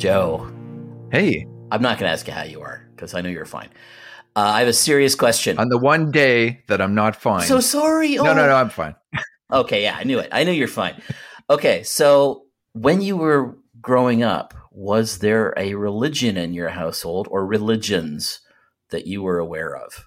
Joe, Hey, I'm not going to ask you how you are because I know you're fine. Uh, I have a serious question. on the one day that I'm not fine. so sorry. no, Oh. no, no, I'm fine. Okay, yeah, I knew it. I knew you're fine. Okay, so when you were growing up, was there a religion in your household or religions that you were aware of?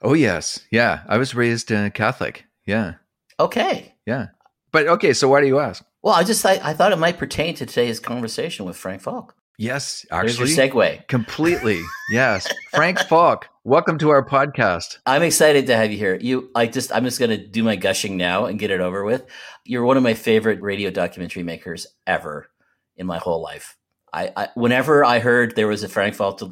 Oh yes, yeah. I was raised uh, Catholic. Yeah, Okay. yeah. But okay, so why do you ask? Well, I just I, I thought it might pertain to today's conversation with Frank Faulk. Yes, There's actually, your segue. completely. Yes, Frank Faulk. Welcome to our podcast. I'm excited to have you here. You, I just, I'm just going to do my gushing now and get it over with. You're one of my favorite radio documentary makers ever in my whole life. I, I whenever I heard there was a Frank Faulk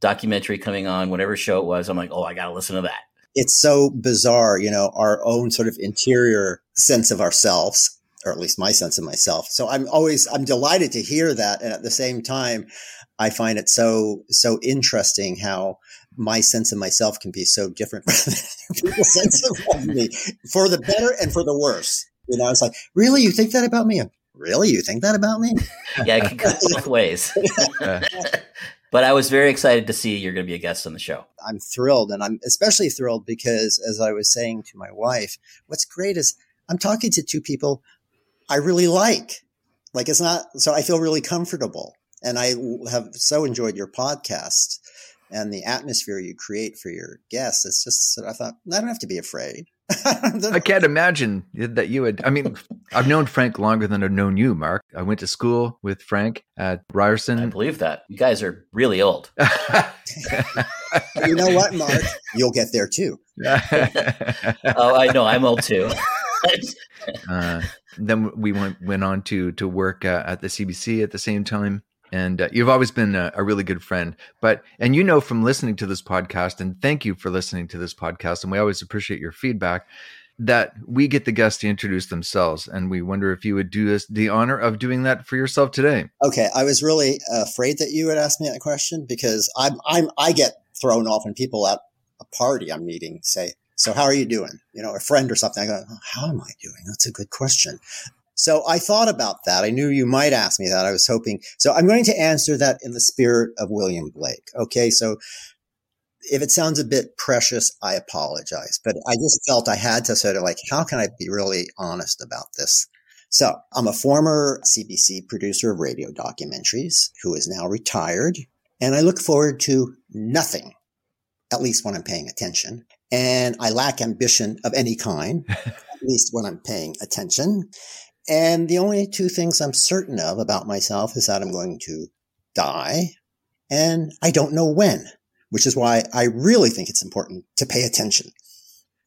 documentary coming on, whatever show it was, I'm like, oh, I got to listen to that. it's so bizarre, you know, our own sort of interior sense of ourselves, or at least my sense of myself. So I'm always, I'm delighted to hear that. And at the same time, I find it so, so interesting how my sense of myself can be so different from people's sense of, me for the better and for the worse. You know, it's like, really? You think that about me? Really? You think that about me? Yeah, it can go both ways. But I was very excited to see you're going to be a guest on the show. I'm thrilled. And I'm especially thrilled because, as I was saying to my wife, what's great is I'm talking to two people I really like. Like it's not, so I feel really comfortable. And I have so enjoyed your podcast and the atmosphere you create for your guests. It's just, that I thought, I don't have to be afraid. I can't imagine that you would. I mean, I've known Frank longer than I've known you, Mark. I went to school with Frank at Ryerson. I Ryerson. believe that. You guys are really old. you know what, Mark? You'll get there too. Oh, I know. I'm old too. uh, then we went went on to to work uh, at the CBC at the same time. And uh, you've always been a, a really good friend. But and you know from listening to this podcast, and thank you for listening to this podcast, and we always appreciate your feedback. That we get the guests to introduce themselves, and we wonder if you would do us the honor of doing that for yourself today. Okay, I was really afraid that you would ask me that question because I'm I'm I get thrown off when people at a party I'm meeting say, "So how are you doing?" You know, a friend or something. I go, oh, "How am I doing?" That's a good question. So I thought about that. I knew you might ask me that. I was hoping. So I'm going to answer that in the spirit of William Blake. Okay, so if it sounds a bit precious, I apologize, but I just felt I had to sort of like, how can I be really honest about this? So I'm a former CBC producer of radio documentaries who is now retired, and I look forward to nothing, at least when I'm paying attention. And I lack ambition of any kind, at least when I'm paying attention. And the only two things I'm certain of about myself is that I'm going to die, and I don't know when, which is why I really think it's important to pay attention.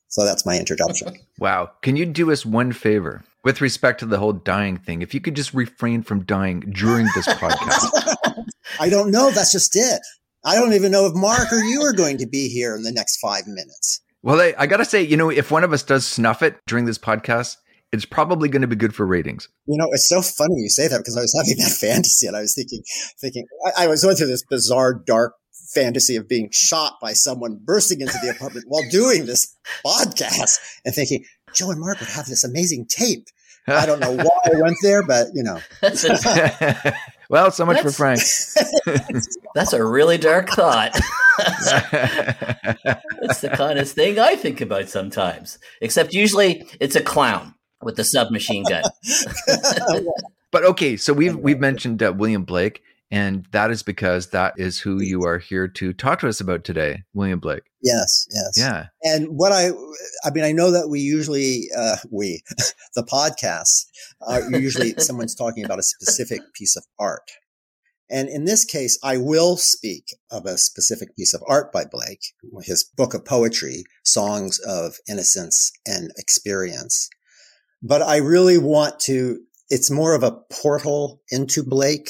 So that's my introduction. Wow. Can you do us one favor with respect to the whole dying thing? If you could just refrain from dying during this podcast. I don't know. That's just it. I don't even know if Mark or you are going to be here in the next five minutes. Well, I, I got to say, you know, if one of us does snuff it during this podcast, it's probably going to be good for ratings. You know, it's so funny you say that because I was having that fantasy and I was thinking, thinking, I, I was going through this bizarre, dark fantasy of being shot by someone bursting into the apartment while doing this podcast and thinking, Joe and Mark would have this amazing tape. I don't know why I went there, but you know, That's a, well, so much for Frank. that's a really dark thought. it's the kind of thing I think about sometimes. Except usually it's a clown with the submachine gun. but okay, so we've we've mentioned uh, William Blake, and that is because that is who you are here to talk to us about today, William Blake. yes, yes. Yeah. And what I, I mean, I know that we usually, uh, we, the podcasts, uh, usually someone's talking about a specific piece of art. And in this case, I will speak of a specific piece of art by Blake, his book of poetry, Songs of Innocence and Experience. But I really want to, it's more of a portal into Blake.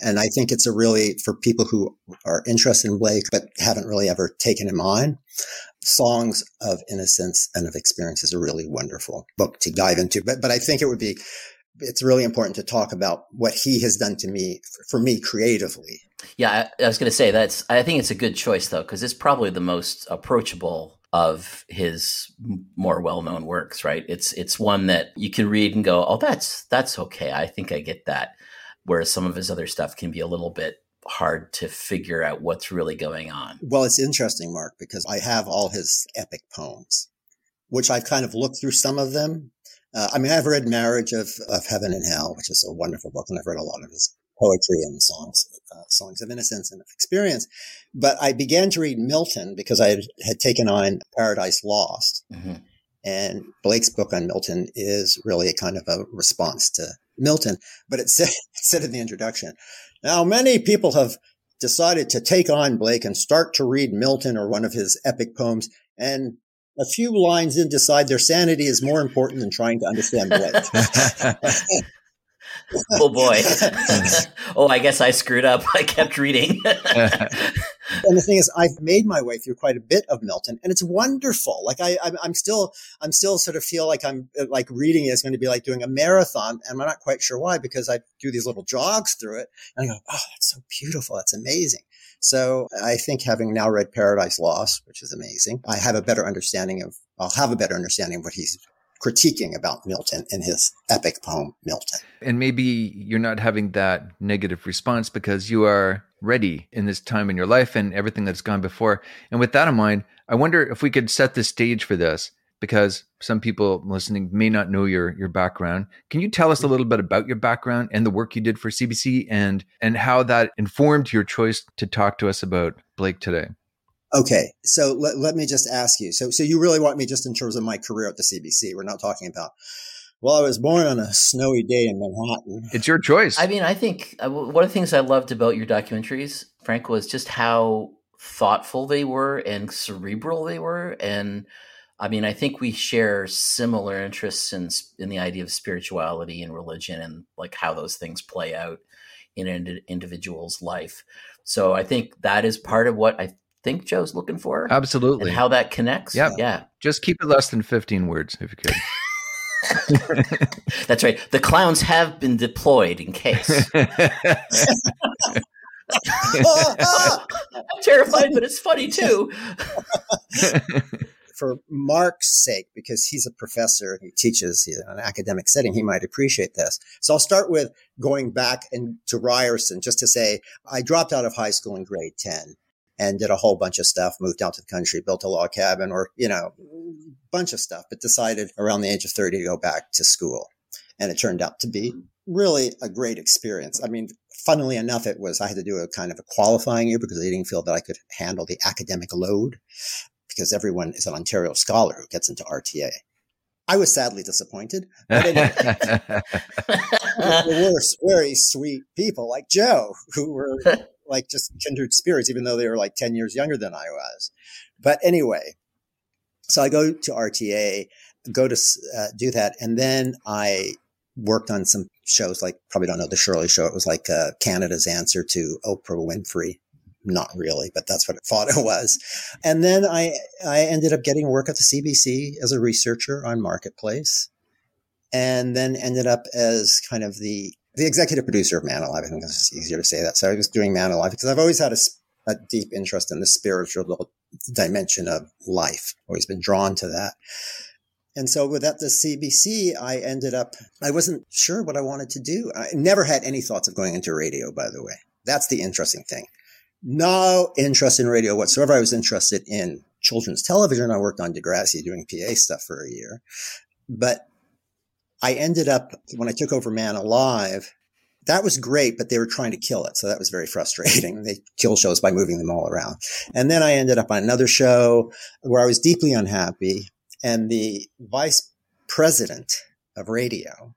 And I think it's a really, for people who are interested in Blake, but haven't really ever taken him on, Songs of Innocence and of Experience is a really wonderful book to dive into. But, but I think it would be, it's really important to talk about what he has done to me, for me creatively. Yeah, I, I was going to say that's. I think it's a good choice though, because it's probably the most approachable of his more well-known works. Right? It's it's one that you can read and go, "Oh, that's that's okay. I think I get that." Whereas some of his other stuff can be a little bit hard to figure out what's really going on. Well, it's interesting, Mark, because I have all his epic poems, which I've kind of looked through some of them. Uh, I mean, I've read Marriage of, of Heaven and Hell, which is a wonderful book, and I've read a lot of his poetry and songs, uh, songs of innocence and of experience. But I began to read Milton because I had, taken on Paradise Lost. Mm-hmm. And Blake's book on Milton is really a kind of a response to Milton. But it said, it said in the introduction, now many people have decided to take on Blake and start to read Milton or one of his epic poems. And a few lines in decide their sanity is more important than trying to understand Blake. oh boy. oh, I guess I screwed up. I kept reading. And the thing is, I've made my way through quite a bit of Milton, and it's wonderful. Like I, I'm still, I'm still sort of feel like I'm uh, like reading is going to be like doing a marathon, and I'm not quite sure why because I do these little jogs through it, and I go, oh, that's so beautiful, that's amazing. So I think having now read Paradise Lost, which is amazing, I have a better understanding of, I'll have a better understanding of what he's critiquing about Milton in his epic poem, Milton. And maybe you're not having that negative response because you are ready in this time in your life and everything that's gone before. And with that in mind, I wonder if we could set the stage for this because some people listening may not know your your background. Can you tell us a little bit about your background and the work you did for CBC and and how that informed your choice to talk to us about Blake today? Okay, so let, let me just ask you. So, so you really want me just in terms of my career at the CBC? We're not talking about. Well, I was born on a snowy day in Manhattan. It's your choice. I mean, I think uh, one of the things I loved about your documentaries, Frank, was just how thoughtful they were and cerebral they were, and I mean, I think we share similar interests in in the idea of spirituality and religion and like how those things play out in an individual's life. So I think that is part of what I think Joe's looking for. Absolutely. And how that connects. Yeah. Yeah. Just keep it less than 15 words if you could. That's right. The clowns have been deployed in case. I'm terrified, but it's funny too. For Mark's sake, because he's a professor, and he teaches in an academic setting, he might appreciate this. So I'll start with going back and to Ryerson just to say I dropped out of high school in grade 10 and did a whole bunch of stuff, moved out to the country, built a log cabin or, you know, bunch of stuff, but decided around the age of 30 to go back to school. And it turned out to be really a great experience. I mean, funnily enough, it was, I had to do a kind of a qualifying year because I didn't feel that I could handle the academic load because everyone is an Ontario scholar who gets into RTA. I was sadly disappointed. But anyway, there were very sweet people like Joe who were like just kindred spirits, even though they were like 10 years younger than I was. But anyway, so I go to RTA, go to uh, do that. And then I worked on some shows like, probably don't know the Shirley show. It was like uh, Canada's answer to Oprah Winfrey. Not really, but that's what I thought it was. And then I, I ended up getting work at the CBC as a researcher on Marketplace and then ended up as kind of the the executive producer of Man Alive. I think it's easier to say that. So I was doing Man Alive because I've always had a, a deep interest in the spiritual dimension of life. Always been drawn to that. And so with that, the CBC, I ended up, I wasn't sure what I wanted to do. I never had any thoughts of going into radio, by the way. That's the interesting thing. No interest in radio whatsoever. I was interested in children's television. I worked on Degrassi doing PA stuff for a year, but I ended up, when I took over Man Alive, that was great, but they were trying to kill it. So that was very frustrating. they kill shows by moving them all around. And then I ended up on another show where I was deeply unhappy. And the vice president of radio,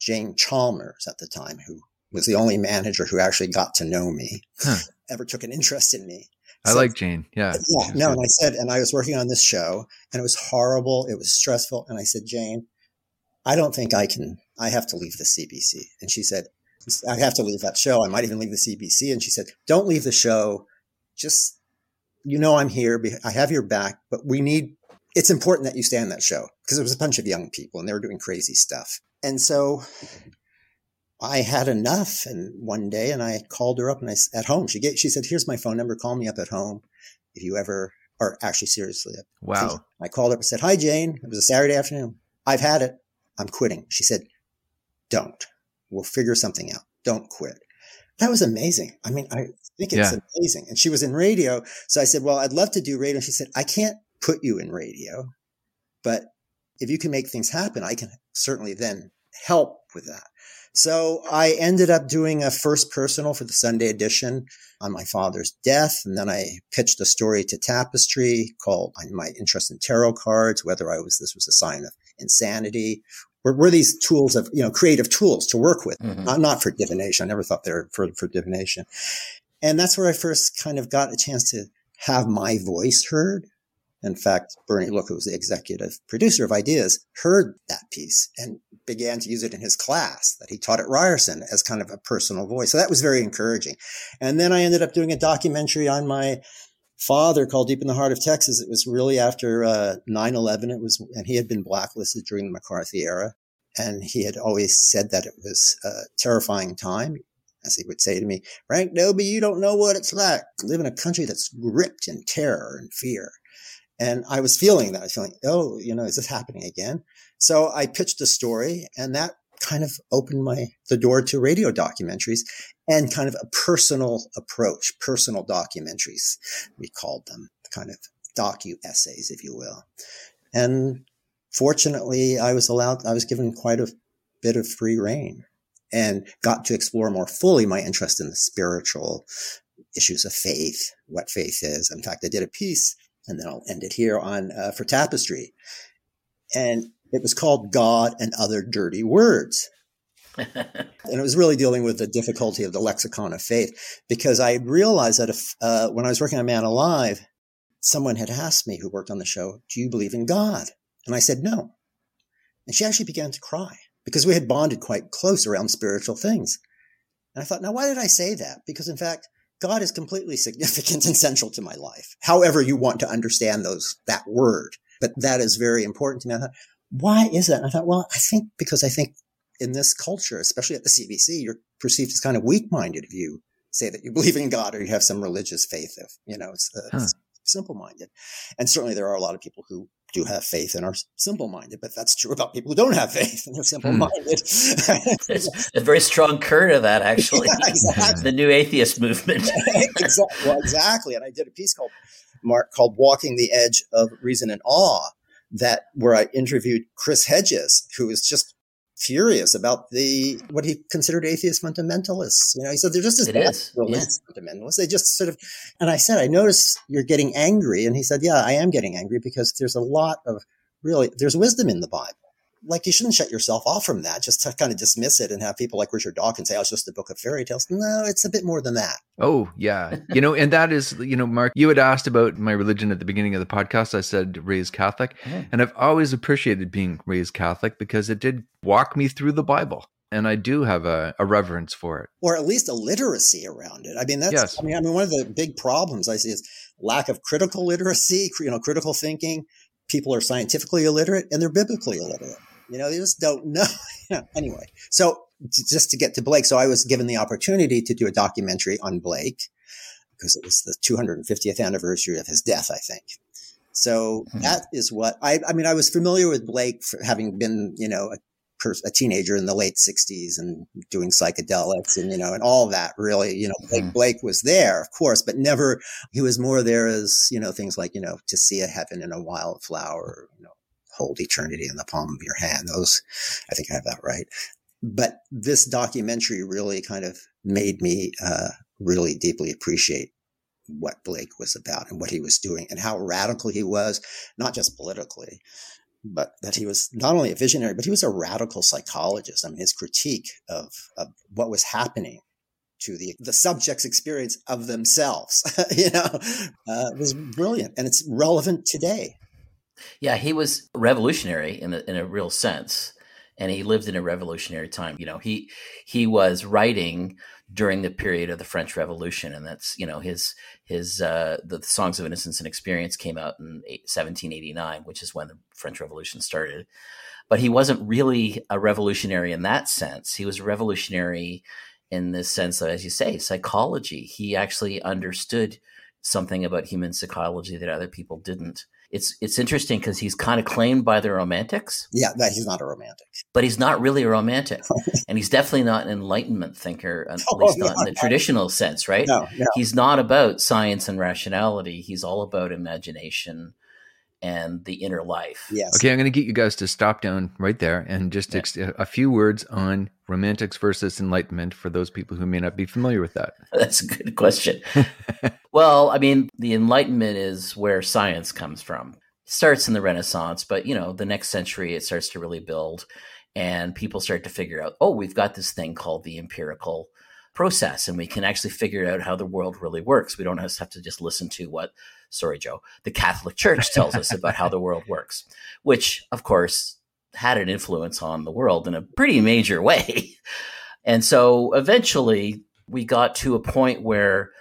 Jane Chalmers at the time, who was the only manager who actually got to know me, huh. ever took an interest in me. I like Jane. Yeah. Yeah. No. And I said, and I was working on this show and it was horrible. It was stressful. And I said, Jane, I don't think I can, I have to leave the CBC. And she said, I have to leave that show. I might even leave the CBC. And she said, don't leave the show. Just, you know, I'm here. I have your back, but we need, it's important that you stay on that show because it was a bunch of young people and they were doing crazy stuff. And so I had enough. And one day, and I called her up and I, at home, she gave, she said, here's my phone number. Call me up at home if you ever, or actually seriously. Wow. I called her up and said, hi, Jane. It was a Saturday afternoon. I've had it. I'm quitting. She said, don't. We'll figure something out. Don't quit. That was amazing. I mean, I think it's Yeah. amazing. And she was in radio. So I said, well, I'd love to do radio. And she said, I can't put you in radio, but if you can make things happen, I can certainly then help with that. So I ended up doing a first personal for the Sunday edition on my father's death. And then I pitched a story to Tapestry called my interest in tarot cards, whether I was, this was a sign of insanity. Were, were these tools of, you know, creative tools to work with, Mhm. not, not for divination. I never thought they were for, for divination. And that's where I first kind of got a chance to have my voice heard. In fact, Bernie Lucht, who was the executive producer of Ideas, heard that piece and began to use it in his class that he taught at Ryerson as kind of a personal voice. So that was very encouraging. And then I ended up doing a documentary on my father called Deep in the Heart of Texas. It was really after uh, 9-11. It was, and he had been blacklisted during the McCarthy era. And he had always said that it was a terrifying time. As he would say to me, Frank Doby, you don't know what it's like to live in a country that's gripped in terror and fear. And I was feeling that. I was feeling, oh, you know, is this happening again? So I pitched a story and that kind of opened my, the door to radio documentaries and kind of a personal approach, personal documentaries, we called them, kind of docu essays, if you will. And fortunately, I was allowed, I was given quite a bit of free reign and got to explore more fully my interest in the spiritual issues of faith, what faith is. In fact, I did a piece and then I'll end it here on uh, for tapestry. And it was called God and Other Dirty Words. And it was really dealing with the difficulty of the lexicon of faith because I realized that if, uh, when I was working on Man Alive, someone had asked me who worked on the show, Do you believe in God? And I said, No. And she actually began to cry because we had bonded quite close around spiritual things. And I thought, now, why did I say that? Because in fact, God is completely significant and central to my life. However you want to understand those, that word, but that is very important to me. I thought, why is that? And I thought, well, I think because I think in this culture, especially at the CBC, you're perceived as kind of weak-minded if you say that you believe in God or you have some religious faith. If you know, it's, uh, Huh. it's simple-minded, and certainly there are a lot of people who do have faith and are simple-minded. But that's true about people who don't have faith and they're simple-minded. There's a very strong current of that, actually. Yeah, exactly. the new atheist movement. exactly. Well, exactly. And I did a piece called Mark called "Walking the Edge of Reason and Awe," that where I interviewed Chris Hedges, who is just furious about the what he considered atheist fundamentalists. You know, he said they're just as It bad is, as religious fundamentalists. They just sort of. And I said, I notice you're getting angry, and he said, Yeah, I am getting angry because there's a lot of really there's wisdom in the Bible. Like you shouldn't shut yourself off from that. Just to kind of dismiss it and have people like Richard Dawkins say, "Oh, it's just a book of fairy tales." No, it's a bit more than that. Oh, yeah. You know, and that is, you know, Mark, you had asked about my religion at the beginning of the podcast. I said raised Catholic. Mhm. And I've always appreciated being raised Catholic because it did walk me through the Bible. And I do have a, a reverence for it. or at least a literacy around it. I mean, that's, Yes. I mean, I mean, one of the big problems I see is lack of critical literacy, you know, critical thinking. People are scientifically illiterate and they're biblically illiterate. You know, they just don't know. Anyway, so just to get to Blake, so I was given the opportunity to do a documentary on Blake because it was the 250th anniversary of his death, I think. So Hmm. that is what I, I mean, I was familiar with Blake for having been, you know, a, a teenager in the late 60s and doing psychedelics and, you know, and all that really, you know, Blake, Mhm. Blake was there, of course, but never, he was more there as, you know, things like, you know, to see a heaven in a wildflower, you know, hold eternity in the palm of your hand. Those, I think I have that right. But this documentary really kind of made me, uh, really deeply appreciate what Blake was about and what he was doing and how radical he was, not just politically, but that he was not only a visionary, but he was a radical psychologist. I mean, his critique of, of what was happening to the, the subject's experience of themselves, you know, uh, was brilliant and it's relevant today. Yeah, he was revolutionary in a, in a real sense, and he lived in a revolutionary time. You know, he he was writing during the period of the French Revolution, and that's you know his his uh, the Songs of Innocence and Experience came out in 1789, which is when the French Revolution started. But he wasn't really a revolutionary in that sense. He was revolutionary in the sense of, as you say, psychology. He actually understood something about human psychology that other people didn't. It's it's interesting because he's kind of claimed by the romantics. Yeah, that he's not a romantic, but he's not really a romantic, and he's definitely not an enlightenment thinker, at oh, least not in the traditional sense, right? No, no. He's not about science and rationality. He's all about imagination and the inner life. Yes. Okay, I'm going to get you guys to stop down right there and just yeah. ex- a few words on romantics versus enlightenment for those people who may not be familiar with that. That's a good question. well, I mean, the enlightenment is where science comes from. It starts in the Renaissance, but you know, the next century it starts to really build and people start to figure out, oh, we've got this thing called the empirical process and we can actually figure out how the world really works. We don't have to just listen to what sorry, Joe, the Catholic Church tells us about how the world works, which, of course, had an influence on the world in a pretty major way. And so eventually we got to a point where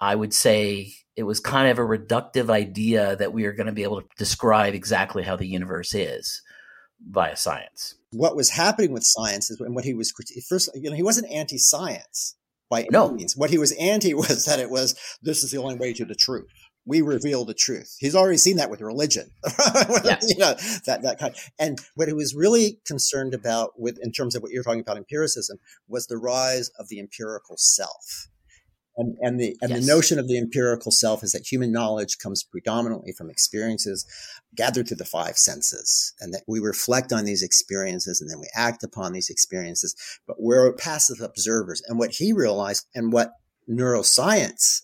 I would say it was kind of a reductive idea that we are going to be able to describe exactly how the universe is via science. What was happening with science is when what he was first, you know, he wasn't anti-science by no. any means. What he was anti was that it was this is the only way to the truth we reveal the truth. He's already seen that with religion, yeah. you know, that, that kind. And what he was really concerned about with, in terms of what you're talking about empiricism was the rise of the empirical self. And, and the, and yes. the notion of the empirical self is that human knowledge comes predominantly from experiences gathered through the five senses and that we reflect on these experiences and then we act upon these experiences, but we're passive observers. And what he realized and what neuroscience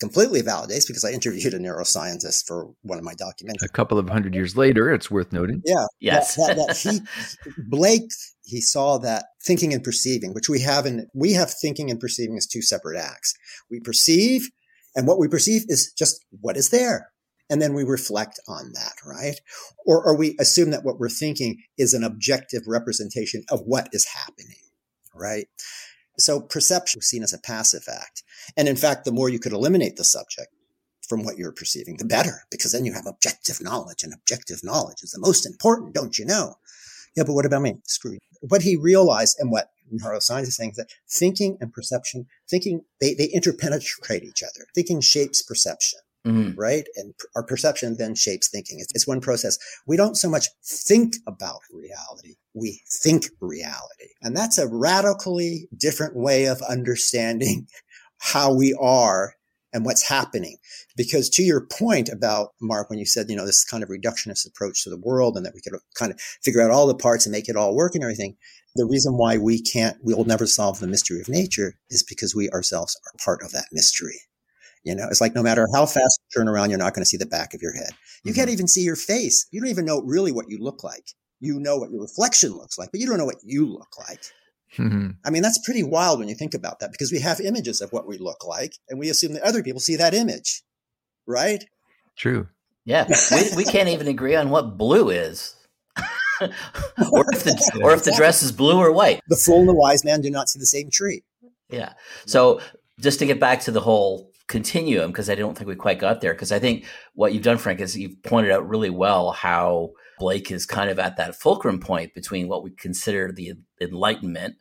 completely validates because I interviewed a neuroscientist for one of my documentaries. A couple of hundred years later, it's worth noting. Yeah. Yes. That, that, that he, Blake, he saw that thinking and perceiving, which we have in, we have thinking and perceiving as two separate acts. We perceive and what we perceive is just what is there. And then we reflect on that, right? Or, or we assume that what we're thinking is an objective representation of what is happening, right? So perception was seen as a passive act. And in fact, the more you could eliminate the subject from what you're perceiving, the better, because then you have objective knowledge and objective knowledge is the most important, don't you know? Yeah, but what about me? Screw you. What he realized and what neuroscience is saying is that thinking and perception, thinking, they, they interpenetrate each other. Thinking shapes perception. Mm-hmm. right? And our perception then shapes thinking. It's, it's, one process. We don't so much think about reality. We think reality. And that's a radically different way of understanding how we are and what's happening. Because to your point about Mark, when you said, you know, this kind of reductionist approach to the world and that we could kind of figure out all the parts and make it all work and everything. The reason why we can't, we will never solve the mystery of nature is because we ourselves are part of that mystery. You know, it's like no matter how fast you turn around, you're not going to see the back of your head. You mm-hmm. can't even see your face. You don't even know really what you look like. You know what your reflection looks like, but you don't know what you look like. Mm-hmm. I mean, that's pretty wild when you think about that because we have images of what we look like and we assume that other people see that image, right? True. Yeah. we, we can't even agree on what blue is. or if the or if the dress is blue or white. The fool and the wise man do not see the same tree. Yeah. So just to get back to the whole continuum because I don't think we quite got there. Because I think what you've done, Frank, is you've pointed out really well how Blake is kind of at that fulcrum point between what we consider the Enlightenment,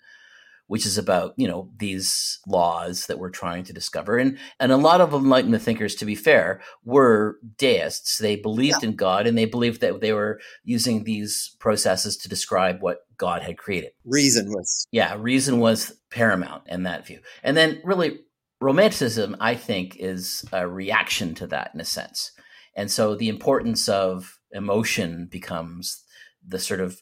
which is about you know these laws that we're trying to discover, and and a lot of Enlightenment thinkers, to be fair, were deists. They believed yeah. in God, and they believed that they were using these processes to describe what God had created. Reason was yeah, reason was paramount in that view, and then really romanticism, I think, is a reaction to that in a sense. And so the importance of emotion becomes the sort of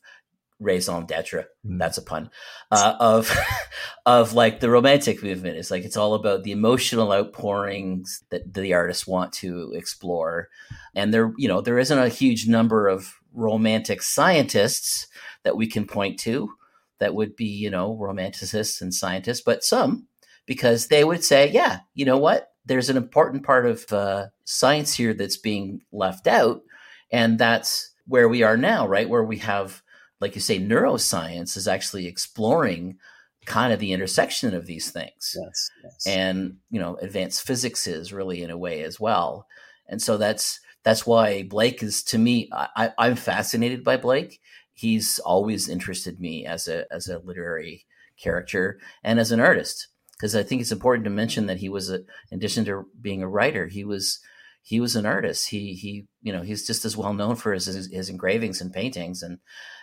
raison d'etre. Mm. That's a pun uh, of of like the romantic movement. It's like it's all about the emotional outpourings that the artists want to explore, and there you know there isn't a huge number of romantic scientists that we can point to that would be you know romanticists and scientists, but some because they would say, yeah, you know what? There's an important part of uh, science here that's being left out. And that's where we are now, right? Where we have, like you say, neuroscience is actually exploring kind of the intersection of these things. Yes, yes. And, you know, advanced physics is really in a way as well. And so that's, that's why Blake is to me, I, I'm fascinated by Blake. He's always interested me as a, as a literary character and as an artist because I think it's important to mention that he was a, in addition to being a writer, he was he was an artist. He he you know he's just as well known for his his, his engravings and paintings and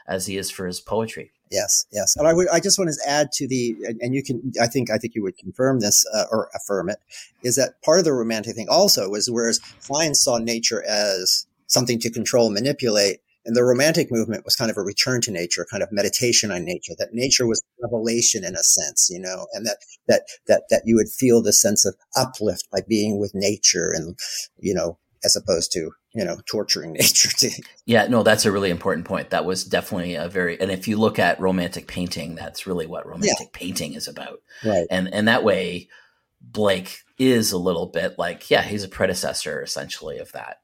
as he is for his poetry. Yes, yes. And I would, I just want to add to the, and you can, I think, I think you would confirm this uh, or affirm it, is that part of the romantic thing also was whereas Klein saw nature as something to control, manipulate, and the romantic movement was kind of a return to nature, a kind of meditation on nature, that nature was revelation in a sense, you know, and that, that, that, that you would feel the sense of uplift by being with nature and, you know, as opposed to you know torturing nature yeah no that's a really important point. That was definitely a very and if you look at romantic painting that's really what romantic yeah. painting is about. Right. And and that way blake is a little bit like yeah he's a predecessor essentially of that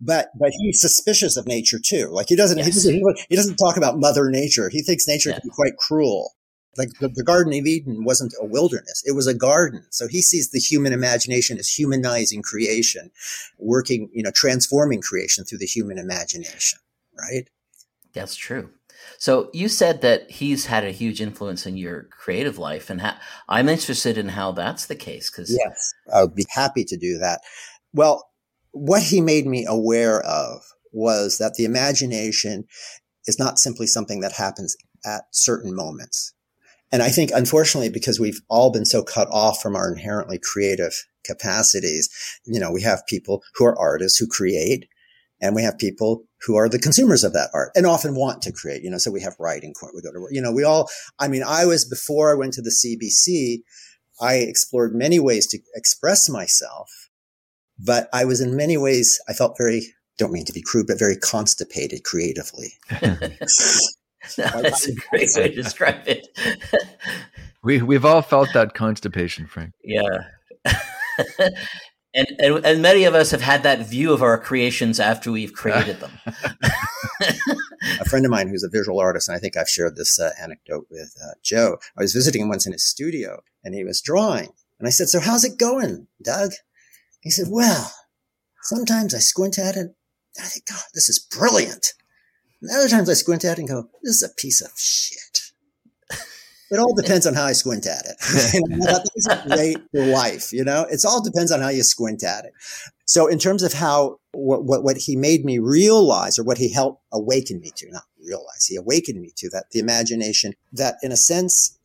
but but he's suspicious of nature too like he doesn't yes. he doesn't he doesn't talk about mother nature he thinks nature yeah. can be quite cruel like the, the, Garden of Eden wasn't a wilderness; it was a garden. So he sees the human imagination as humanizing creation, working, you know, transforming creation through the human imagination. Right? That's true. So you said that he's had a huge influence in your creative life, and ha- I'm interested in how that's the case. Because yes, I'll be happy to do that. Well, what he made me aware of was that the imagination is not simply something that happens at certain moments. And I think, unfortunately, because we've all been so cut off from our inherently creative capacities, you know, we have people who are artists who create and we have people who are the consumers of that art and often want to create, you know, so we have writing, court, we go to you know, we all, I mean, I was before I went to the CBC, I explored many ways to express myself, but I was in many ways, I felt very, don't mean to be crude, but very constipated creatively. that's a great way to describe it. we we've all felt that constipation, Frank. Yeah. and, and and many of us have had that view of our creations after we've created them. a friend of mine who's a visual artist, and I think I've shared this uh, anecdote with uh, Joe. I was visiting him once in his studio, and he was drawing, and I said, "So how's it going, Doug?" He said, "Well, sometimes I squint at it, and I think, God, this is brilliant." And other times I squint at it and go, this is a piece of shit. It all depends on how I squint at it. Are great for life, you know. It all depends on how you squint at it. So, in terms of how what, what, what he made me realize, or what he helped awaken me to, not realize, he awakened me to that the imagination that, in a sense,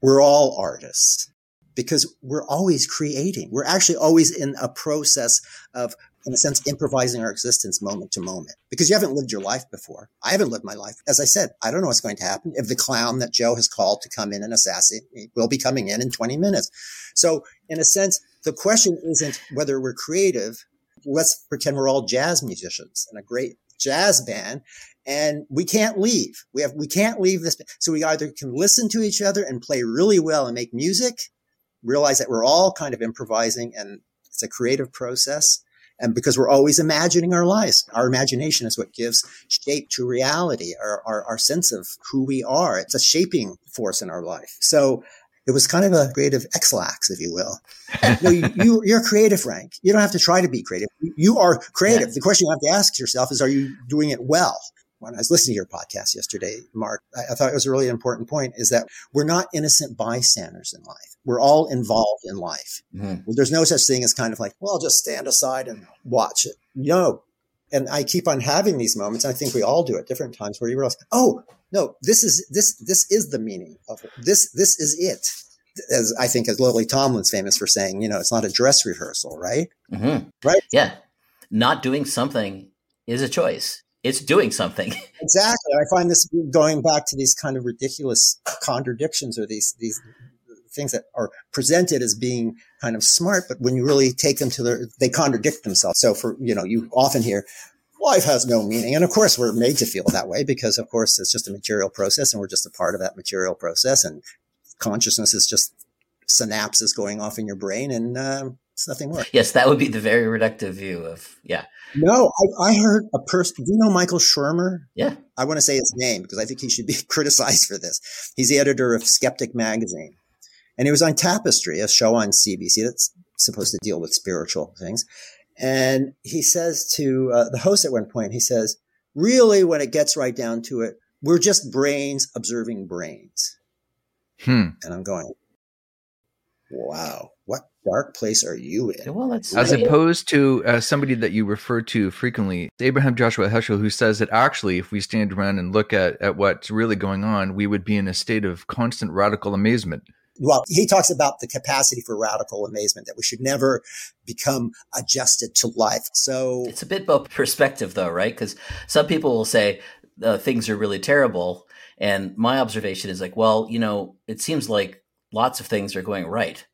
we're all artists because we're always creating. We're actually always in a process of in a sense, improvising our existence moment to moment because you haven't lived your life before. I haven't lived my life. As I said, I don't know what's going to happen. If the clown that Joe has called to come in and assassinate me will be coming in in 20 minutes. So in a sense, the question isn't whether we're creative. Let's pretend we're all jazz musicians in a great jazz band and we can't leave. We have, we can't leave this. So we either can listen to each other and play really well and make music, realize that we're all kind of improvising and it's a creative process and because we're always imagining our lives. Our imagination is what gives shape to reality, our, our, our sense of who we are. It's a shaping force in our life. So it was kind of a creative Ex-Lax, if you will. you, you, you're creative, Frank. You don't have to try to be creative. You are creative. The question you have to ask yourself is, are you doing it well? When I was listening to your podcast yesterday, Mark, I, I, thought it was a really important point is that we're not innocent bystanders in life. We're all involved in life. Mm-hmm. There's no such thing as kind of like, well, I'll just stand aside and watch it. No. And I keep on having these moments. I think we all do at different times where you realize, oh, no, this is, this, this is the meaning of it. This, this is it. As I think as Lily Tomlin's famous for saying, you know, it's not a dress rehearsal, right? Mm-hmm. Right. Yeah. Not doing something is a choice it's doing something. Exactly. I find this going back to these kind of ridiculous contradictions or these these things that are presented as being kind of smart, but when you really take them to their, they contradict themselves. So for, you know, you often hear life has no meaning. And of course we're made to feel that way because of course it's just a material process and we're just a part of that material process. And consciousness is just synapses going off in your brain and, um, it's nothing more. Yes, that would be the very reductive view of yeah. No, I, I heard a person. Do you know Michael Shermer? Yeah, I want to say his name because I think he should be criticized for this. He's the editor of Skeptic magazine, and he was on Tapestry, a show on CBC that's supposed to deal with spiritual things. And he says to uh, the host at one point, he says, "Really, when it gets right down to it, we're just brains observing brains." Hmm. And I'm going, Wow. What dark place are you in? Well, that's As right. opposed to uh, somebody that you refer to frequently, Abraham Joshua Heschel, who says that actually, if we stand around and look at, at what's really going on, we would be in a state of constant radical amazement. Well, he talks about the capacity for radical amazement that we should never become adjusted to life. So It's a bit about perspective, though, right? Because some people will say uh, things are really terrible, and my observation is like, well, you know, it seems like lots of things are going right.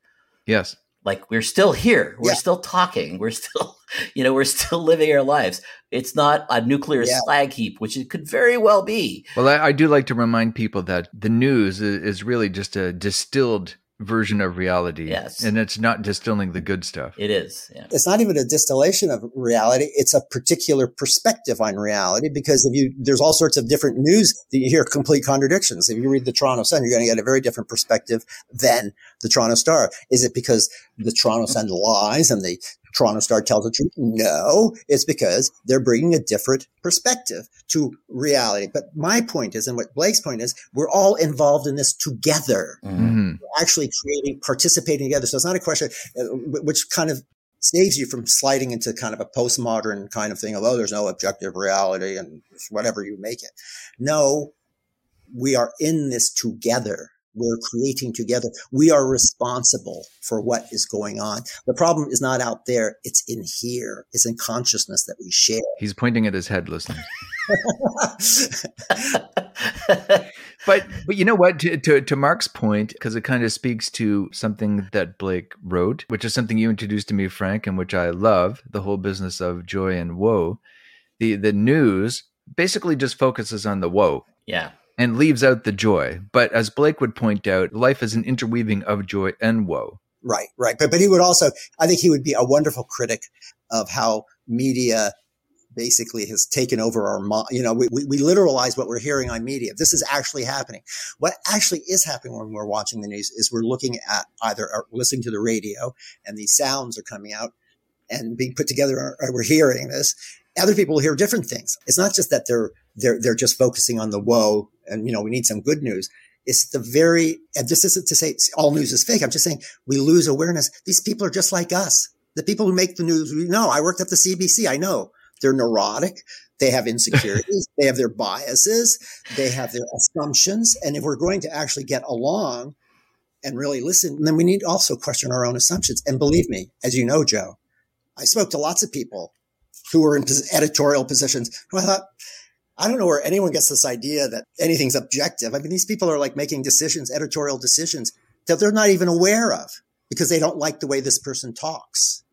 Yes. Like we're still here, we're Yeah. still talking, we're still, you know, we're still living our lives. It's not a nuclear Yeah. slag heap, which it could very well be. Well, I, I do like to remind people that the news is, is really just a distilled version of reality. Yes. And it's not distilling the good stuff. It is, yeah. it's not even a distillation of reality. It's a particular perspective on reality because if you, there's all sorts of different news that you hear complete contradictions. If you read the Toronto Sun, you're going to get a very different perspective than the Toronto Star. Is it because the Toronto Sun lies and the Toronto Star tells the truth? No, it's because they're bringing a different perspective to reality. But my point is, and what Blake's point is, we're all involved in this together Mhm. Mhm. actually creating, participating together. So it's not a question, uh, which kind of saves you from sliding into kind of a postmodern kind of thing of, oh, there's no objective reality and whatever you make it. No, we are in this together. We're creating together. We are responsible for what is going on. The problem is not out there. It's in here. It's in consciousness that we share. He's pointing at his head, listening. But but you know what? To to, to Mark's point, because it kind of speaks to something that Blake wrote, which is something you introduced to me, Frank, and which I love. The whole business of joy and woe. The the news basically just focuses on the woe yeah. And leaves out the joy. But as Blake would point out, life is an interweaving of joy and woe. Right, right. But but he would also, I think he would be a wonderful critic of how media basically has taken over our mind. You know, we, we, we literalize what we're hearing on media. This is actually happening. What actually is happening when we're watching the news is we're looking at either listening to the radio and these sounds are coming out and being put together. We're hearing this. Other people hear different things. It's not just that they're they're they're just focusing on the woe and you know we need some good news. It's the very and this isn't to say all news is fake. I'm just saying we lose awareness. These people are just like us. The people who make the news, we know. I worked at the CBC. I know they're neurotic. They have insecurities. they have their biases. They have their assumptions. And if we're going to actually get along and really listen, then we need to also question our own assumptions. And believe me, as you know, Joe, I spoke to lots of people who were in editorial positions who I thought, I don't know where anyone gets this idea that anything's objective. I mean, these people are like making decisions, editorial decisions that they're not even aware of because they don't like the way this person talks.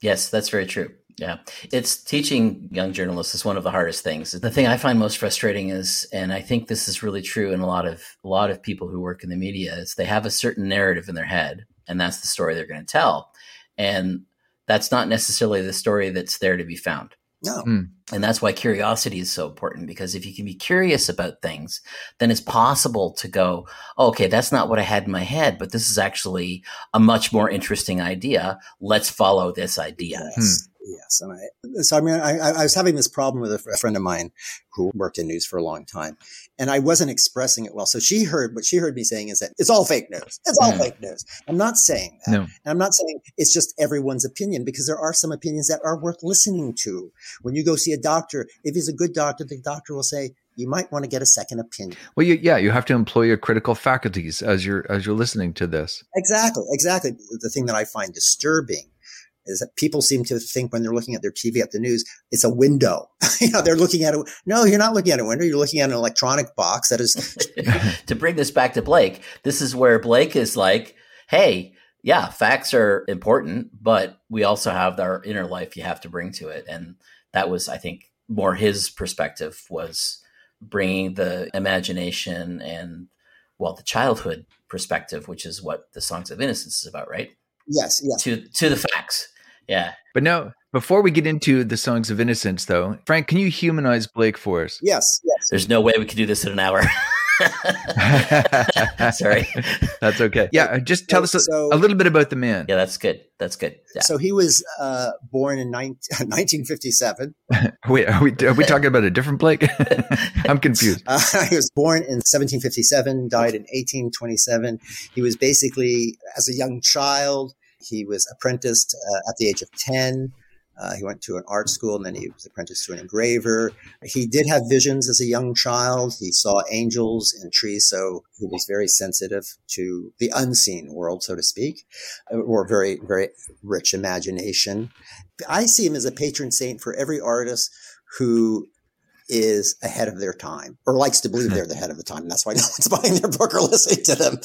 Yes, that's very true. Yeah. It's teaching young journalists is one of the hardest things. The thing I find most frustrating is, and I think this is really true in a lot of a lot of people who work in the media, is they have a certain narrative in their head, and that's the story they're going to tell. And that's not necessarily the story that's there to be found. No. Hmm. And that's why curiosity is so important because if you can be curious about things, then it's possible to go, oh, okay, that's not what I had in my head, but this is actually a much more interesting idea. Let's follow this idea. Yes. Hmm. Yes. And I, so I mean, I, I was having this problem with a, a friend of mine who worked in news for a long time and I wasn't expressing it well. So she heard, what she heard me saying is that it's all fake news. It's all Mm. fake news. I'm not saying that. No. And I'm not saying it's just everyone's opinion because there are some opinions that are worth listening to. When you go see a doctor, if he's a good doctor, the doctor will say, you might want to get a second opinion. Well, you, yeah, you have to employ your critical faculties as you're as you're listening to this. Exactly. Exactly. The thing that I find disturbing is that people seem to think when they're looking at their TV at the news, it's a window. you know, they're looking at it. No, you're not looking at a window. You're looking at an electronic box that is to bring this back to Blake, this is where Blake is like, hey, yeah, facts are important, but we also have our inner life you have to bring to it. And that was, I think, more his perspective was bringing the imagination and, well, the childhood perspective, which is what the Songs of Innocence is about, right? yes, yes. To to the facts. Yeah. But now, before we get into the songs of innocence, though, Frank, can you humanize Blake for us? Yes, yes. There's no way we could do this in an hour. Sorry. That's okay. Yeah, just tell us a, So- a little bit about the man. Yeah, that's good. That's good. Yeah. So he was uh, born in 19, 1957. Wait, are we, are we talking about a different Blake? I'm confused. Uh, he was born in 1757, died in 1827. He was basically, as a young child, he was apprenticed uh, at the age of 10. Uh, he went to an art school and then he was apprenticed to an engraver. He did have visions as a young child. He saw angels in trees, so he was very sensitive to the unseen world, so to speak, uh, or very, very rich imagination. I see him as a patron saint for every artist who is ahead of their time or likes to believe hmm. they're the head of the time. And that's why no one's buying their book or listening to them.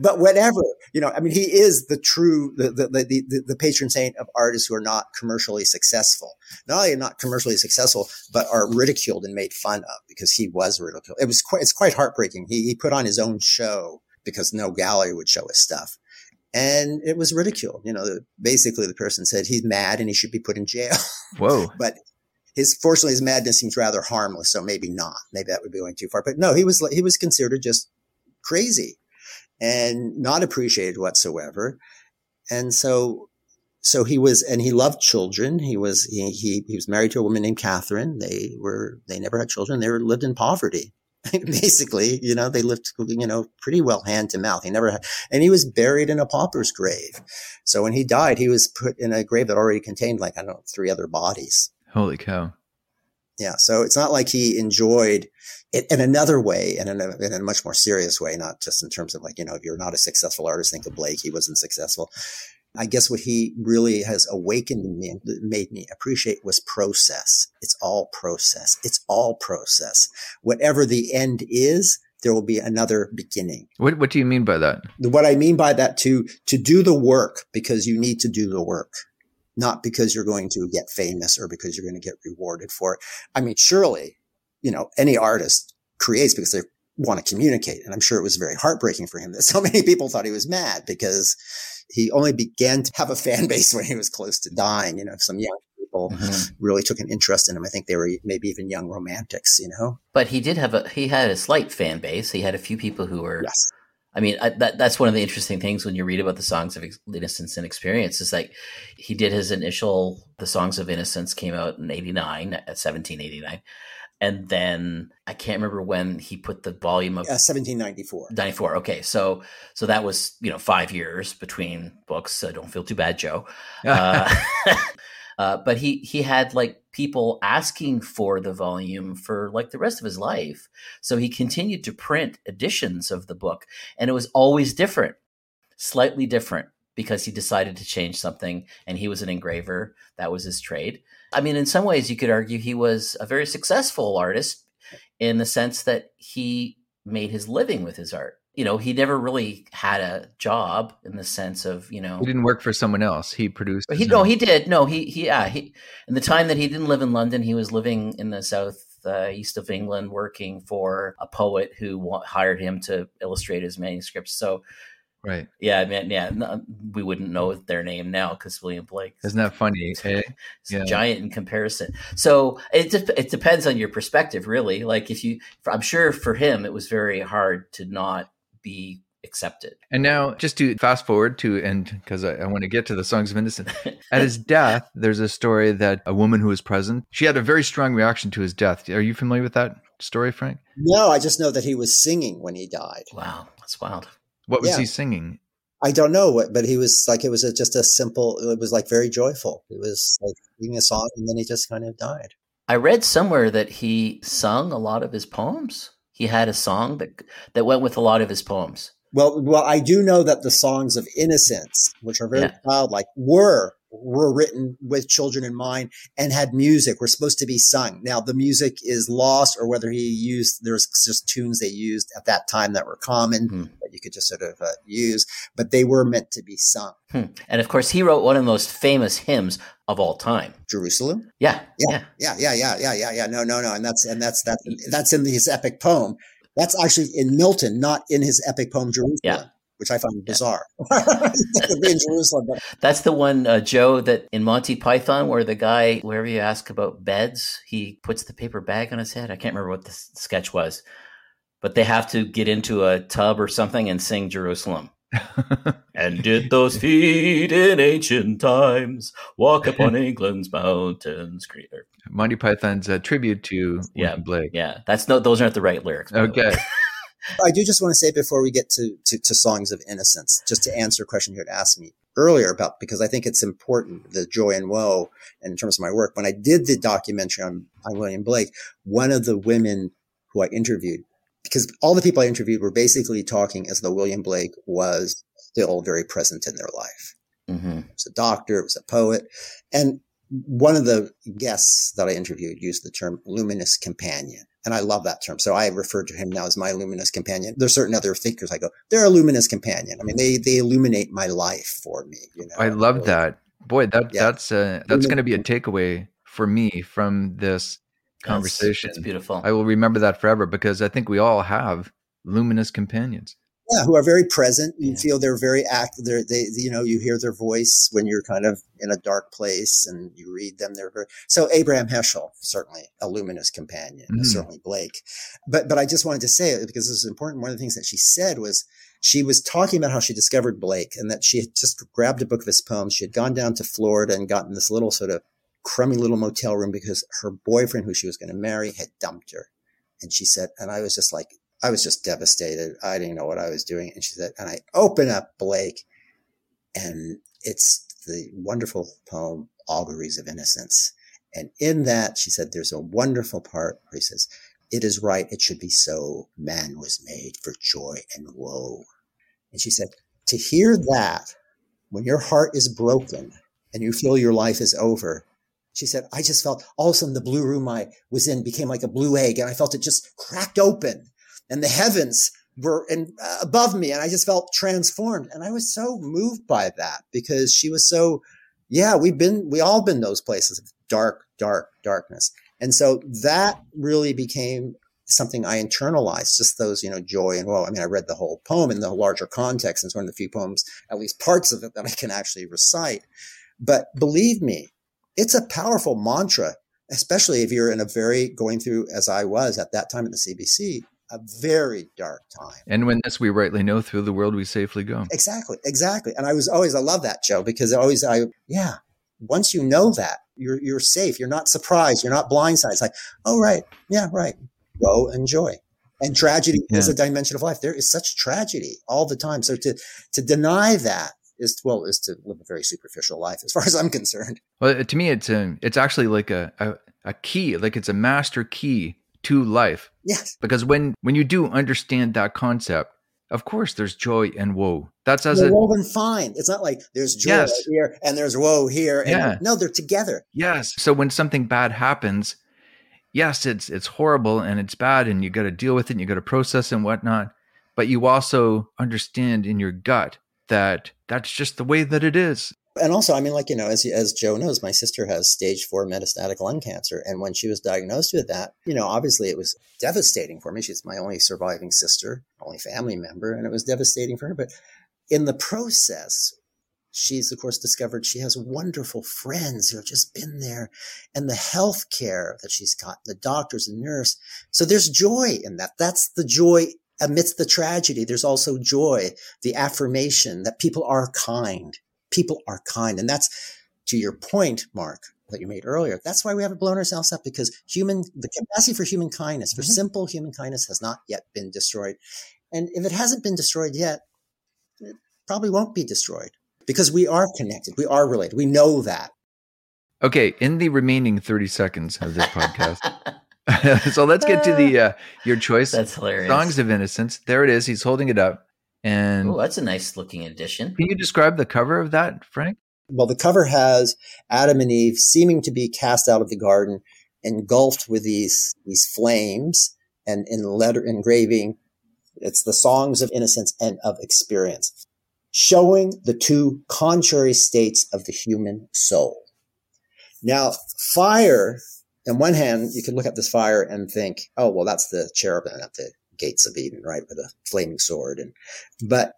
But whatever, you know, I mean, he is the true, the, the, the, the, the patron saint of artists who are not commercially successful. Not only not commercially successful, but are ridiculed and made fun of because he was ridiculed. It was quite, it's quite heartbreaking. He, he put on his own show because no gallery would show his stuff. And it was ridiculed. You know, basically the person said he's mad and he should be put in jail. Whoa. but his fortunately his madness seems rather harmless, so maybe not. Maybe that would be going too far. But no, he was he was considered just crazy and not appreciated whatsoever. And so so he was and he loved children. He was he he, he was married to a woman named Catherine. They were they never had children. They were lived in poverty. Basically, you know, they lived, you know, pretty well hand to mouth. He never had, and he was buried in a pauper's grave. So when he died, he was put in a grave that already contained like, I don't know, three other bodies. Holy cow. Yeah. So it's not like he enjoyed it in another way and in a, in a much more serious way, not just in terms of like, you know, if you're not a successful artist, think of Blake. He wasn't successful. I guess what he really has awakened in me and made me appreciate was process. It's all process. It's all process. Whatever the end is, there will be another beginning. What What do you mean by that? What I mean by that to to do the work because you need to do the work, not because you're going to get famous or because you're going to get rewarded for it. I mean, surely, you know, any artist creates because they want to communicate, and I'm sure it was very heartbreaking for him that so many people thought he was mad because he only began to have a fan base when he was close to dying. You know, some young people Mhm. really took an interest in him. I think they were maybe even young romantics. You know, But he did have a he had a slight fan base. He had a few people who were. yes, I mean, I, that that's one of the interesting things when you read about the songs of innocence and experience. Is like he did his initial the songs of innocence came out in '89 at 1789, and then I can't remember when he put the volume of uh, 1794. 94 okay so so that was you know five years between books so don't feel too bad joe uh, uh, but he he had like people asking for the volume for like the rest of his life. So he continued to print editions of the book and it was always different slightly different because he decided to change something and he was an engraver. That was his trade. I mean in some ways you could argue he was a very successful artist in the sense that he made his living with his art you know he never really had a job in the sense of you know he didn't work for someone else. He produced. but he no, own. he did. No, he he yeah. He in the time that he didn't live in London, he was living in the south uh, east of England, working for a poet who wa- hired him to illustrate his manuscripts. So right. yeah, I mean, yeah, no, we wouldn't know their name now because William Blake is Isn't that funny? eh? is Yeah. giant in comparison. So it de- it depends on your perspective, really. Like if you, I'm sure for him, it was very hard to not be accepted. And now, just to fast forward to, and because I, I want to get to the songs of innocence. At his death, there's a story that a woman who was present, she had a very strong reaction to his death. Are you familiar with that story, Frank? No, I just know that he was singing when he died. Wow, that's wild. What was Yeah. he singing? I don't know but he was like, it was a, just a simple, it was like very joyful. It was like singing a song and then he just kind of died. I read somewhere that he sung a lot of his poems. He had a song that that went with a lot of his poems. Well, well, I do know that the songs of innocence, which are very Yeah. childlike, were were written with children in mind and had music. Were supposed to be sung. Now the music is lost, or whether he used there's just tunes they used at that time that were common Hmm. that you could just sort of uh, use, but they were meant to be sung. Hmm. And of course, he wrote one of the most famous hymns of all time. Jerusalem. Yeah, Yeah. yeah. Yeah, yeah, yeah, yeah, yeah. No, no, no. And that's and that's that's that's in his epic poem. That's actually in Milton, not in his epic poem Jerusalem, Yeah. Which I find bizarre. it be in Jerusalem, but That's the one, uh, Joe, that in Monty Python, where the guy, wherever you ask about beds, he puts the paper bag on his head. I can't remember what the s- sketch was, but they have to get into a tub or something and sing Jerusalem. and did those feet in ancient times walk upon England's mountains? Creator. Monty Python's a tribute to yeah, Blake. Yeah, that's no; those aren't the right lyrics. Okay. I do just want to say before we get to, to, to songs of innocence, just to answer a question you had asked me earlier about because I think it's important the joy and woe And in terms of my work. When I did the documentary on, on William Blake, one of the women who I interviewed, because all the people I interviewed were basically talking as though William Blake was still very present in their life. Mm-hmm. It was a doctor, it was a poet, and one of the guests that I interviewed used the term luminous companion. And I love that term. So I refer to him now as my luminous companion. There's certain other thinkers I go, they're a luminous companion. I mean, they, they illuminate my life for me. You know, I love really, that. Boy, that, yeah. that's, a, that's going to be a takeaway for me from this conversation. It's beautiful. I will remember that forever because I think we all have luminous companions yeah, who are very present. You yeah. feel they're very active. They're, they, you know, you hear their voice when you're kind of in a dark place and you read them. They're very, so Abraham Heschel, certainly a luminous companion, mm. certainly Blake. But, but I just wanted to say it because this is important. One of the things that she said was she was talking about how she discovered Blake and that she had just grabbed a book of his poems. She had gone down to Florida and gotten this little sort of crummy little motel room because her boyfriend, who she was going to marry, had dumped her. And she said, and I was just like, I was just devastated. I didn't know what I was doing. And she said, and I open up Blake and it's the wonderful poem, Auguries of Innocence. And in that, she said, there's a wonderful part where he says, it is right. It should be so. Man was made for joy and woe. And she said, to hear that when your heart is broken and you feel your life is over, she said, I just felt all of a sudden the blue room I was in became like a blue egg and I felt it just cracked open and the heavens were in, uh, above me and I just felt transformed. And I was so moved by that because she was so, yeah, we've been, we all been those places of dark, dark, darkness. And so that really became something I internalized, just those, you know, joy and woe. I mean, I read the whole poem in the larger context. And it's one of the few poems, at least parts of it that I can actually recite. But believe me, it's a powerful mantra, especially if you're in a very going through, as I was at that time at the CBC, a very dark time. And when this we rightly know, through the world we safely go. Exactly, exactly. And I was always I love that Joe because always I yeah. Once you know that you're you're safe, you're not surprised, you're not blindsided. It's like, oh right, yeah, right. Go enjoy. And tragedy yeah. is a dimension of life. There is such tragedy all the time. So to to deny that is well is to live a very superficial life as far as I'm concerned. Well, to me, it's a, it's actually like a, a, a key, like it's a master key to life. Yes. Because when when you do understand that concept, of course there's joy and woe. That's as they're a woven fine. It's not like there's joy yes. here and there's woe here. And yeah. no, they're together. Yes. So when something bad happens, yes, it's it's horrible and it's bad and you got to deal with it and you got to process and whatnot. But you also understand in your gut that that's just the way that it is and also, I mean, like, you know, as, as Joe knows, my sister has stage four metastatic lung cancer. And when she was diagnosed with that, you know, obviously it was devastating for me. She's my only surviving sister, only family member, and it was devastating for her. But in the process, she's of course discovered she has wonderful friends who have just been there and the health care that she's got, the doctors and nurse. So there's joy in that. That's the joy amidst the tragedy. There's also joy, the affirmation that people are kind people are kind. And that's to your point, Mark, that you made earlier. That's why we haven't blown ourselves up because human, the capacity for human kindness, for mm-hmm. simple human kindness has not yet been destroyed. And if it hasn't been destroyed yet, it probably won't be destroyed because we are connected. We are related. We know that. Okay. In the remaining 30 seconds of this podcast, so let's get to the uh, your choice. That's hilarious. Songs of Innocence. There it is. He's holding it up. And oh, that's a nice looking addition. Can you describe the cover of that, Frank? Well, the cover has Adam and Eve seeming to be cast out of the garden, engulfed with these these flames, and in letter engraving, it's the songs of innocence and of experience, showing the two contrary states of the human soul. Now, fire. On one hand, you can look at this fire and think, "Oh, well, that's the cherubim at the gates of Eden, right, with a flaming sword. And but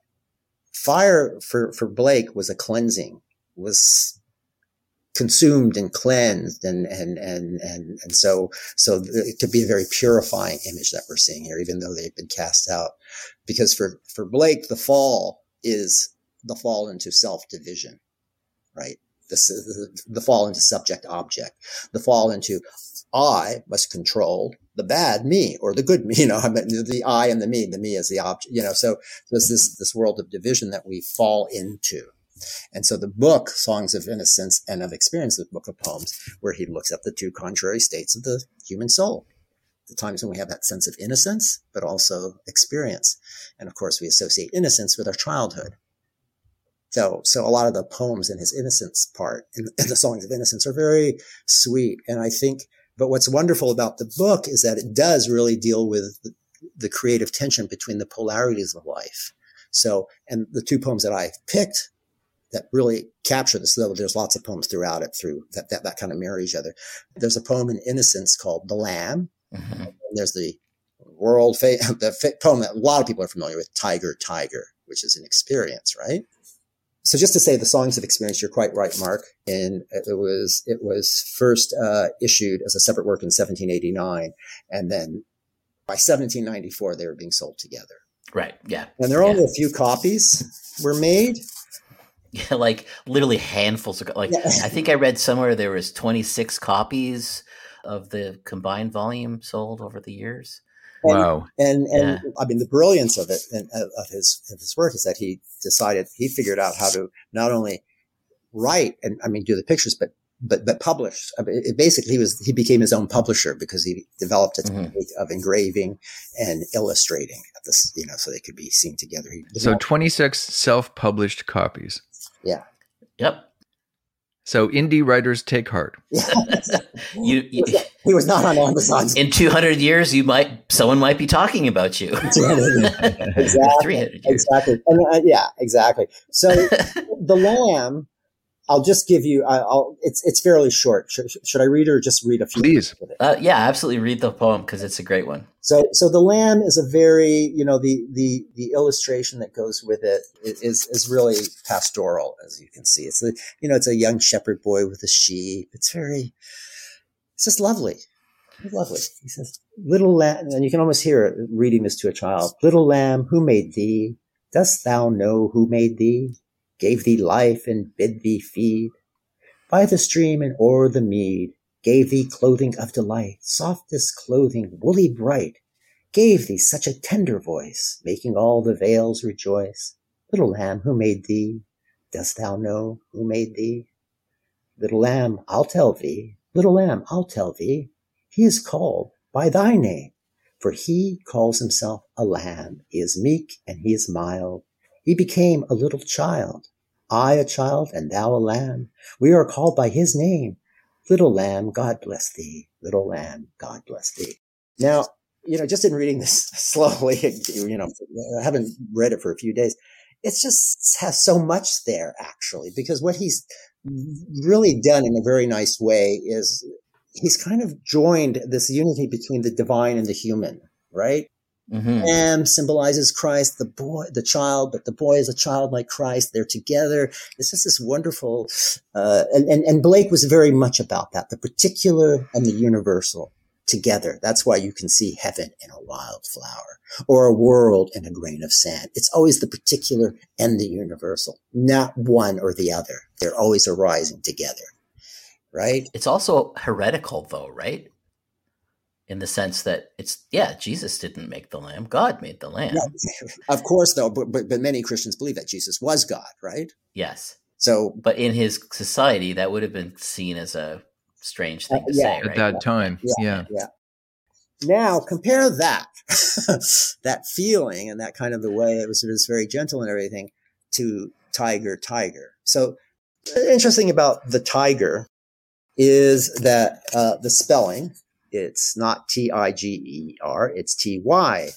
fire for for Blake was a cleansing, was consumed and cleansed and and and and and so so it could be a very purifying image that we're seeing here even though they've been cast out. Because for for Blake the fall is the fall into self division right? The, the fall into subject object. The fall into I must control the bad me or the good me you know I mean, the I and the me the me is the object you know so there's this this world of division that we fall into and so the book, Songs of Innocence and of Experience, the book of poems, where he looks at the two contrary states of the human soul. The times when we have that sense of innocence, but also experience. And of course, we associate innocence with our childhood. So, so a lot of the poems in his innocence part, in, in the Songs of Innocence, are very sweet. And I think, but what's wonderful about the book is that it does really deal with the, creative tension between the polarities of life. So, and the two poems that I picked that really capture this. Though there's lots of poems throughout it through that, that, that kind of mirror each other. There's a poem in Innocence called The Lamb. Mm-hmm. There's the world fa- the fa- poem that a lot of people are familiar with, Tiger, Tiger, which is an experience, right? So just to say the songs of experience, you're quite right, Mark. And it was, it was first uh, issued as a separate work in 1789. And then by 1794, they were being sold together. Right. Yeah. And there are yeah. only a few copies were made. Yeah, like literally handfuls of like yeah. I think I read somewhere there was 26 copies of the combined volume sold over the years. And, wow. And and yeah. I mean the brilliance of it and of his of his work is that he decided he figured out how to not only write and I mean do the pictures but but but publish. I mean, it basically he was he became his own publisher because he developed a technique mm-hmm. of engraving and illustrating at this you know so they could be seen together. so 26 self-published copies. Yeah. Yep. So indie writers take heart. you, you, he was not on Amazon. In 200 years, you might someone might be talking about you. exactly. Exactly. And, uh, yeah, exactly. So the lamb I'll just give you. I'll. It's it's fairly short. Should, should I read or just read a few? Please. Uh, yeah, absolutely. Read the poem because it's a great one. So so the lamb is a very you know the the the illustration that goes with it is is really pastoral as you can see. It's a, you know it's a young shepherd boy with a sheep. It's very. It's just lovely. It's lovely. He says, "Little lamb," and you can almost hear it reading this to a child. Little lamb, who made thee? Dost thou know who made thee? gave thee life and bid thee feed. By the stream and o'er the mead, gave thee clothing of delight, softest clothing, woolly bright, gave thee such a tender voice, making all the vales rejoice. Little lamb, who made thee? Dost thou know who made thee? Little lamb, I'll tell thee. Little lamb, I'll tell thee. He is called by thy name, for he calls himself a lamb. He is meek and he is mild. He became a little child. I a child and thou a lamb. We are called by his name. Little lamb, God bless thee. Little lamb, God bless thee. Now, you know, just in reading this slowly, you know, I haven't read it for a few days. It just has so much there actually, because what he's really done in a very nice way is he's kind of joined this unity between the divine and the human, right? Mm-hmm. Lamb symbolizes Christ, the boy, the child, but the boy is a child like Christ. They're together. It's just this wonderful, uh, and, and, and Blake was very much about that, the particular and the universal together. That's why you can see heaven in a wildflower or a world in a grain of sand. It's always the particular and the universal, not one or the other. They're always arising together. Right? It's also heretical though, right? in the sense that it's yeah jesus didn't make the lamb god made the lamb of course though but, but but many christians believe that jesus was god right yes so but in his society that would have been seen as a strange thing uh, to yeah, say right? at that time yeah, yeah yeah now compare that that feeling and that kind of the way it was, it was very gentle and everything to tiger tiger so interesting about the tiger is that uh, the spelling it's not T I G E R, it's T Y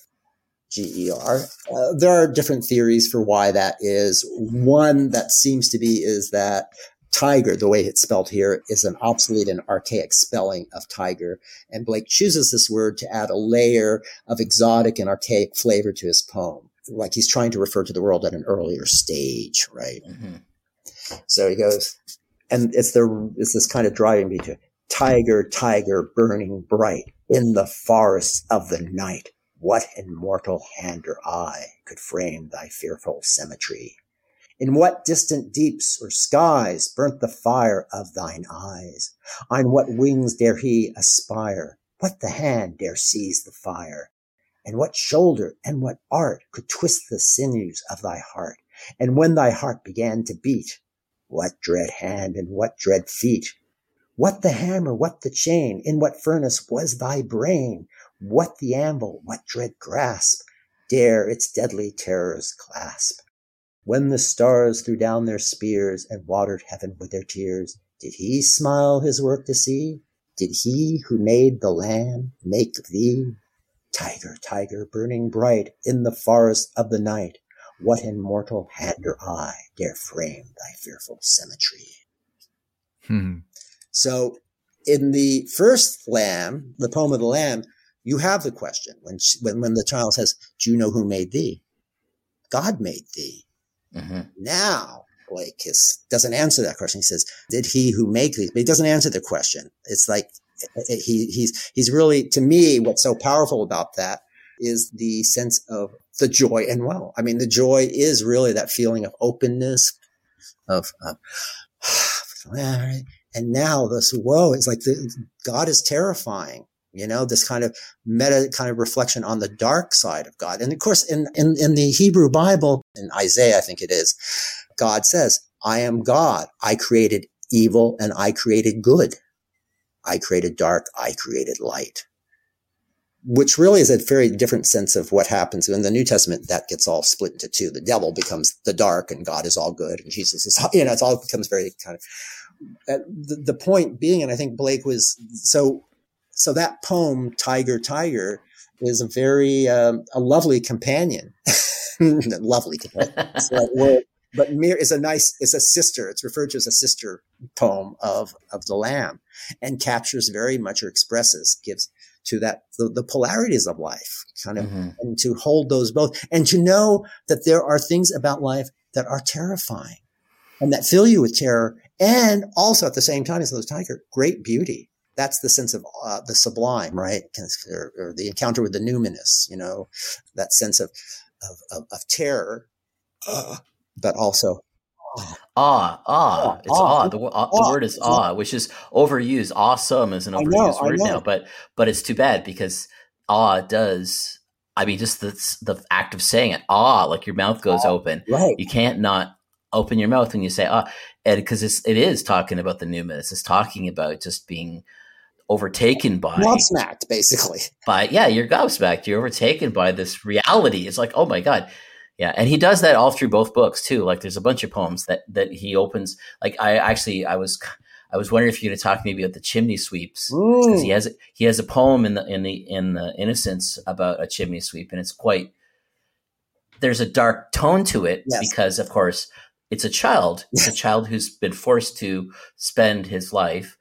G E R. Uh, there are different theories for why that is. One that seems to be is that tiger, the way it's spelled here, is an obsolete and archaic spelling of tiger. And Blake chooses this word to add a layer of exotic and archaic flavor to his poem. Like he's trying to refer to the world at an earlier stage, right? Mm-hmm. So he goes, and it's the it's this kind of driving beat to tiger, tiger, burning bright in the forests of the night. What immortal hand or eye could frame thy fearful symmetry? In what distant deeps or skies burnt the fire of thine eyes? On what wings dare he aspire? What the hand dare seize the fire? And what shoulder and what art could twist the sinews of thy heart? And when thy heart began to beat, what dread hand and what dread feet? What the hammer, what the chain? In what furnace was thy brain? What the anvil, what dread grasp dare its deadly terrors clasp? When the stars threw down their spears and watered heaven with their tears, did he smile his work to see? Did he who made the lamb make thee? Tiger, tiger, burning bright in the forest of the night, what immortal hand or eye dare frame thy fearful symmetry? Hmm. So in the first lamb, the poem of the lamb, you have the question when, she, when, when the child says, do you know who made thee? God made thee. Mm-hmm. Now, Blake is, doesn't answer that question. He says, did he who make these?" But he doesn't answer the question. It's like, he, he's, he's really, to me, what's so powerful about that is the sense of the joy and well. I mean, the joy is really that feeling of openness, of, of and now this woe is like the, God is terrifying. You know, this kind of meta kind of reflection on the dark side of God. And of course, in, in, in the Hebrew Bible, in Isaiah, I think it is, God says, I am God. I created evil and I created good. I created dark. I created light which really is a very different sense of what happens in the New Testament. That gets all split into two. The devil becomes the dark, and God is all good, and Jesus is, all, you know, it's all becomes very kind of. Uh, the, the point being, and I think Blake was so. So that poem, "Tiger, Tiger," is a very um, a lovely companion, lovely companion. So but Mir is a nice, is a sister. It's referred to as a sister poem of of the Lamb, and captures very much or expresses gives to that the, the polarities of life kind of mm-hmm. and to hold those both and to know that there are things about life that are terrifying and that fill you with terror and also at the same time as those tiger great beauty that's the sense of uh, the sublime right or, or, the encounter with the numinous you know that sense of of, of, of terror uh, but also Awe, awe. It's awe. The, awe. the word is awe, which is overused. Awesome is an overused know, word now, but but it's too bad because awe does. I mean, just the the act of saying it, awe, like your mouth goes open. Right. You can't not open your mouth when you say ah, and because it's it is talking about the numinous. It's talking about just being overtaken by gobsmacked, basically. By yeah, you're gobsmacked. You're overtaken by this reality. It's like, oh my god, yeah, and he does that all through both books too. Like there's a bunch of poems that that he opens. Like I actually I was I was wondering if you're going to talk maybe about the chimney sweeps because he has he has a poem in the in the in the Innocence about a chimney sweep, and it's quite there's a dark tone to it yes. because of course it's a child. It's a child who's been forced to spend his life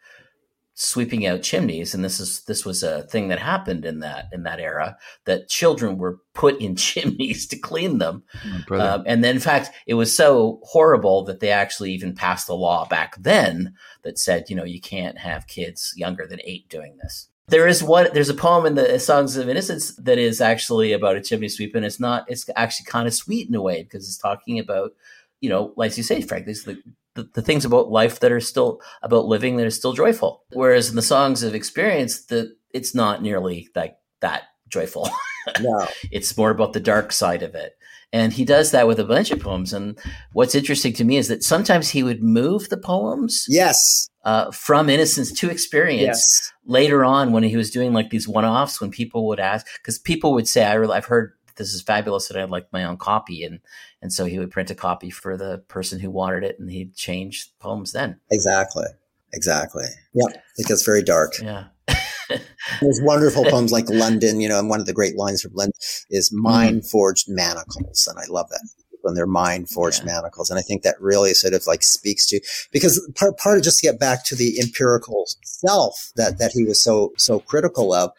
sweeping out chimneys and this is this was a thing that happened in that in that era that children were put in chimneys to clean them. Um, and then in fact it was so horrible that they actually even passed a law back then that said you know you can't have kids younger than eight doing this. There is one there's a poem in the songs of innocence that is actually about a chimney sweep and it's not it's actually kind of sweet in a way because it's talking about you know, like you say, frankly, these the, the, the, things about life that are still about living that are still joyful. Whereas in the songs of experience, the it's not nearly like that joyful. No. it's more about the dark side of it. And he does that with a bunch of poems. And what's interesting to me is that sometimes he would move the poems. Yes. Uh, from innocence to experience yes. later on when he was doing like these one offs, when people would ask, because people would say, I really, I've heard this is fabulous and I'd like my own copy. And, and so he would print a copy for the person who wanted it and he'd change poems then. Exactly. Exactly. Yeah. It gets very dark. Yeah. There's wonderful poems like London, you know, and one of the great lines from London is mm-hmm. mind forged manacles. And I love that when they're mind forged yeah. manacles. And I think that really sort of like speaks to, because part, part of just to get back to the empirical self that, that he was so, so critical of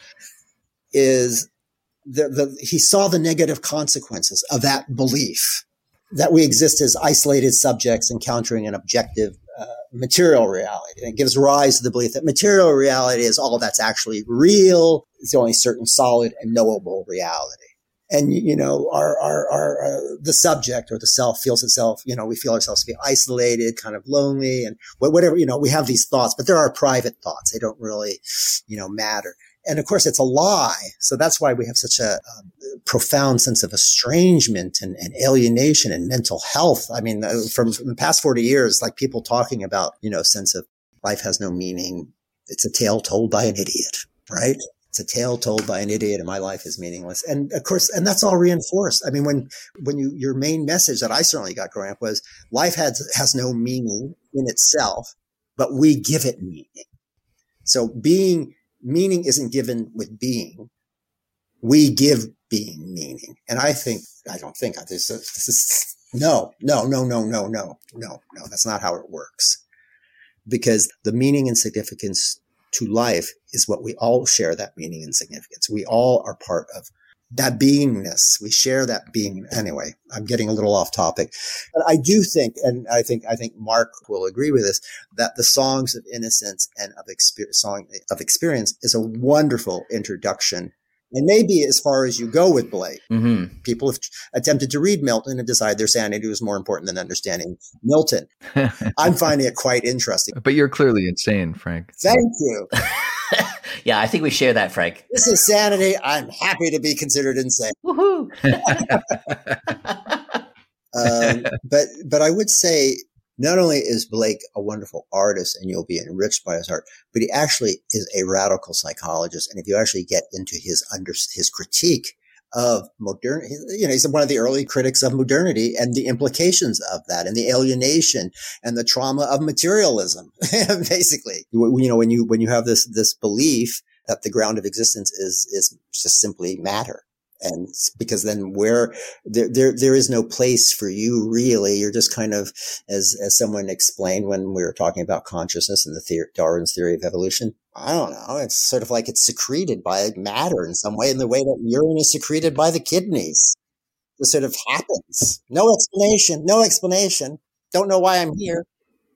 is the, the, he saw the negative consequences of that belief that we exist as isolated subjects encountering an objective uh, material reality. And it gives rise to the belief that material reality is all that's actually real. It's the only certain solid and knowable reality. And, you know, our, our, our, uh, the subject or the self feels itself, you know, we feel ourselves to be isolated, kind of lonely and whatever, you know, we have these thoughts, but there are private thoughts. They don't really, you know, matter. And of course, it's a lie. So that's why we have such a um, profound sense of estrangement and, and, alienation and mental health. I mean, uh, from, from the past 40 years, like people talking about, you know, sense of life has no meaning. It's a tale told by an idiot, right? It's a tale told by an idiot and my life is meaningless. And of course, and that's all reinforced. I mean, when, when you, your main message that I certainly got growing up was life has, has no meaning in itself, but we give it meaning. So being, meaning isn't given with being. We give being meaning. And I think, I don't think, this is, this is no, no, no, no, no, no, no, no. That's not how it works. Because the meaning and significance to life is what we all share that meaning and significance. We all are part of that beingness. We share that being. Anyway, I'm getting a little off topic, but I do think, and I think, I think Mark will agree with this, that the songs of innocence and of experience, song of experience is a wonderful introduction. And maybe as far as you go with Blake, mm-hmm. people have attempted to read Milton and decide their sanity was more important than understanding Milton. I'm finding it quite interesting. But you're clearly insane, Frank. Thank you. yeah, I think we share that, Frank. This is sanity. I'm happy to be considered insane. Woohoo! um, but but I would say not only is Blake a wonderful artist and you'll be enriched by his art, but he actually is a radical psychologist. And if you actually get into his under his critique of modernity. You know, he's one of the early critics of modernity and the implications of that and the alienation and the trauma of materialism, basically. You know, when you, when you have this, this belief that the ground of existence is, is just simply matter and because then where there, there there is no place for you really. You're just kind of as as someone explained when we were talking about consciousness and the darwin's theory of evolution i don't know it's sort of like it's secreted by matter in some way in the way that urine is secreted by the kidneys. It sort of happens. No explanation no explanation. Don't know why i'm here.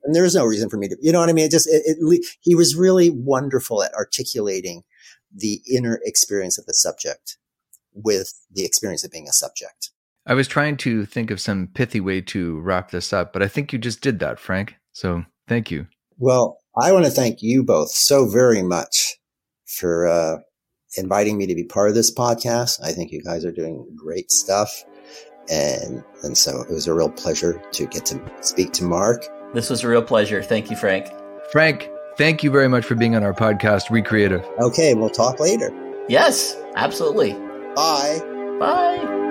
And there's no reason for me to you know what i mean? It just it, it, he was really wonderful at articulating the inner experience of the subject with the experience of being a subject. I was trying to think of some pithy way to wrap this up, but I think you just did that, Frank. So thank you. Well, I want to thank you both so very much for uh, inviting me to be part of this podcast. I think you guys are doing great stuff. And, and so it was a real pleasure to get to speak to Mark. This was a real pleasure. Thank you, Frank. Frank, thank you very much for being on our podcast, Re-Creative. Okay, we'll talk later. Yes, absolutely. Bye. Bye.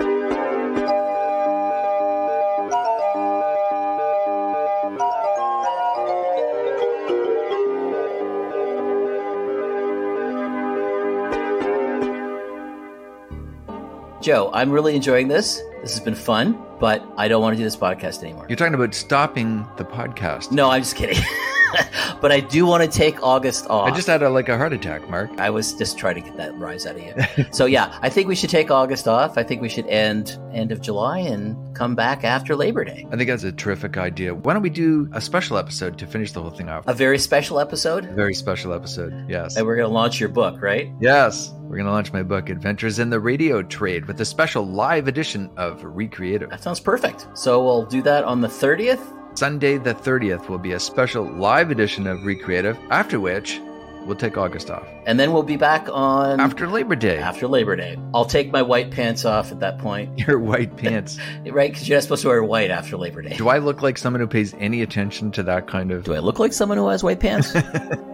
Joe, I'm really enjoying this. This has been fun, but I don't want to do this podcast anymore. You're talking about stopping the podcast. No, I'm just kidding. but I do want to take August off. I just had a, like a heart attack, Mark. I was just trying to get that rise out of you. so yeah, I think we should take August off. I think we should end end of July and come back after Labor Day. I think that's a terrific idea. Why don't we do a special episode to finish the whole thing off? A very special episode. A very special episode. Yes. And we're going to launch your book, right? Yes. We're going to launch my book, Adventures in the Radio Trade, with a special live edition of Re-Creative. That sounds perfect. So we'll do that on the 30th Sunday the 30th will be a special live edition of Re-Creative, after which we'll take August off. And then we'll be back on after Labor Day. After Labor Day. I'll take my white pants off at that point. Your white pants. right? Because you're not supposed to wear white after Labor Day. Do I look like someone who pays any attention to that kind of. Do I look like someone who has white pants?